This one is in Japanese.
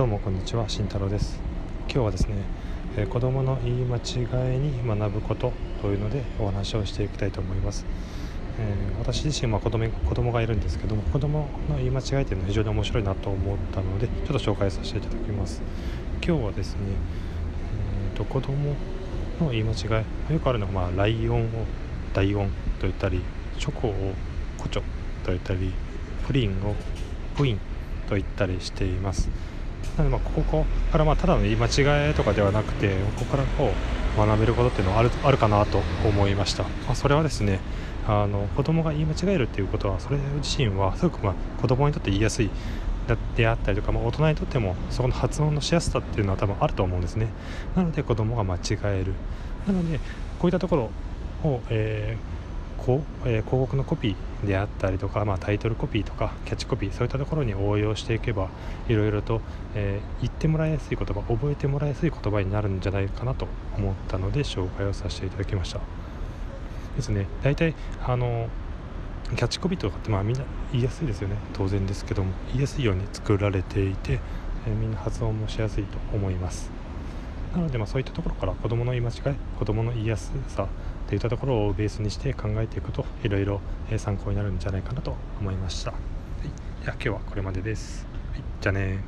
どうもこんにちは慎太郎です。今日はですね、えー、子供の言い間違いに学ぶことというのでお話をしていきたいと思います、えー、私自身は子供子供がいるんですけども子供の言い間違いというのは非常に面白いなと思ったのでちょっと紹介させていただきます。今日はですね、えーと、子供の言い間違いよくあるのが、まあ、ライオンを大音と言ったりチョコをコチョと言ったりプリンをプインと言ったりしています。なのでまここからまあただの言い間違いとかではなくてここからこう学べることっていうのはあるあるかなと思いました、まあ、それはですねあの子供が言い間違えるっていうことはそれ自身はすごくまあ子供にとって言いやすいであったりとか、まあ、大人にとってもそこの発音のしやすさっていうのは多分あると思うんですね。なので子供が間違える。なのでこういったところを、えーこえー、広告のコピーであったりとか、まあ、タイトルコピーとかキャッチコピーそういったところに応用していけばいろいろと、えー、言ってもらいやすい言葉覚えてもらいやすい言葉になるんじゃないかなと思ったので紹介をさせていただきました。ですね。大体あのキャッチコピーとかってまあみんな言いやすいですよね。当然ですけども言いやすいように作られていて、えー、みんな発音もしやすいと思います。なのでまあそういったところから子どもの言い間違い子どもの言いやすさといったところをベースにして考えていくといろいろ参考になるんじゃないかなと思いました、はい、いや今日はこれまでです、はい、じゃあね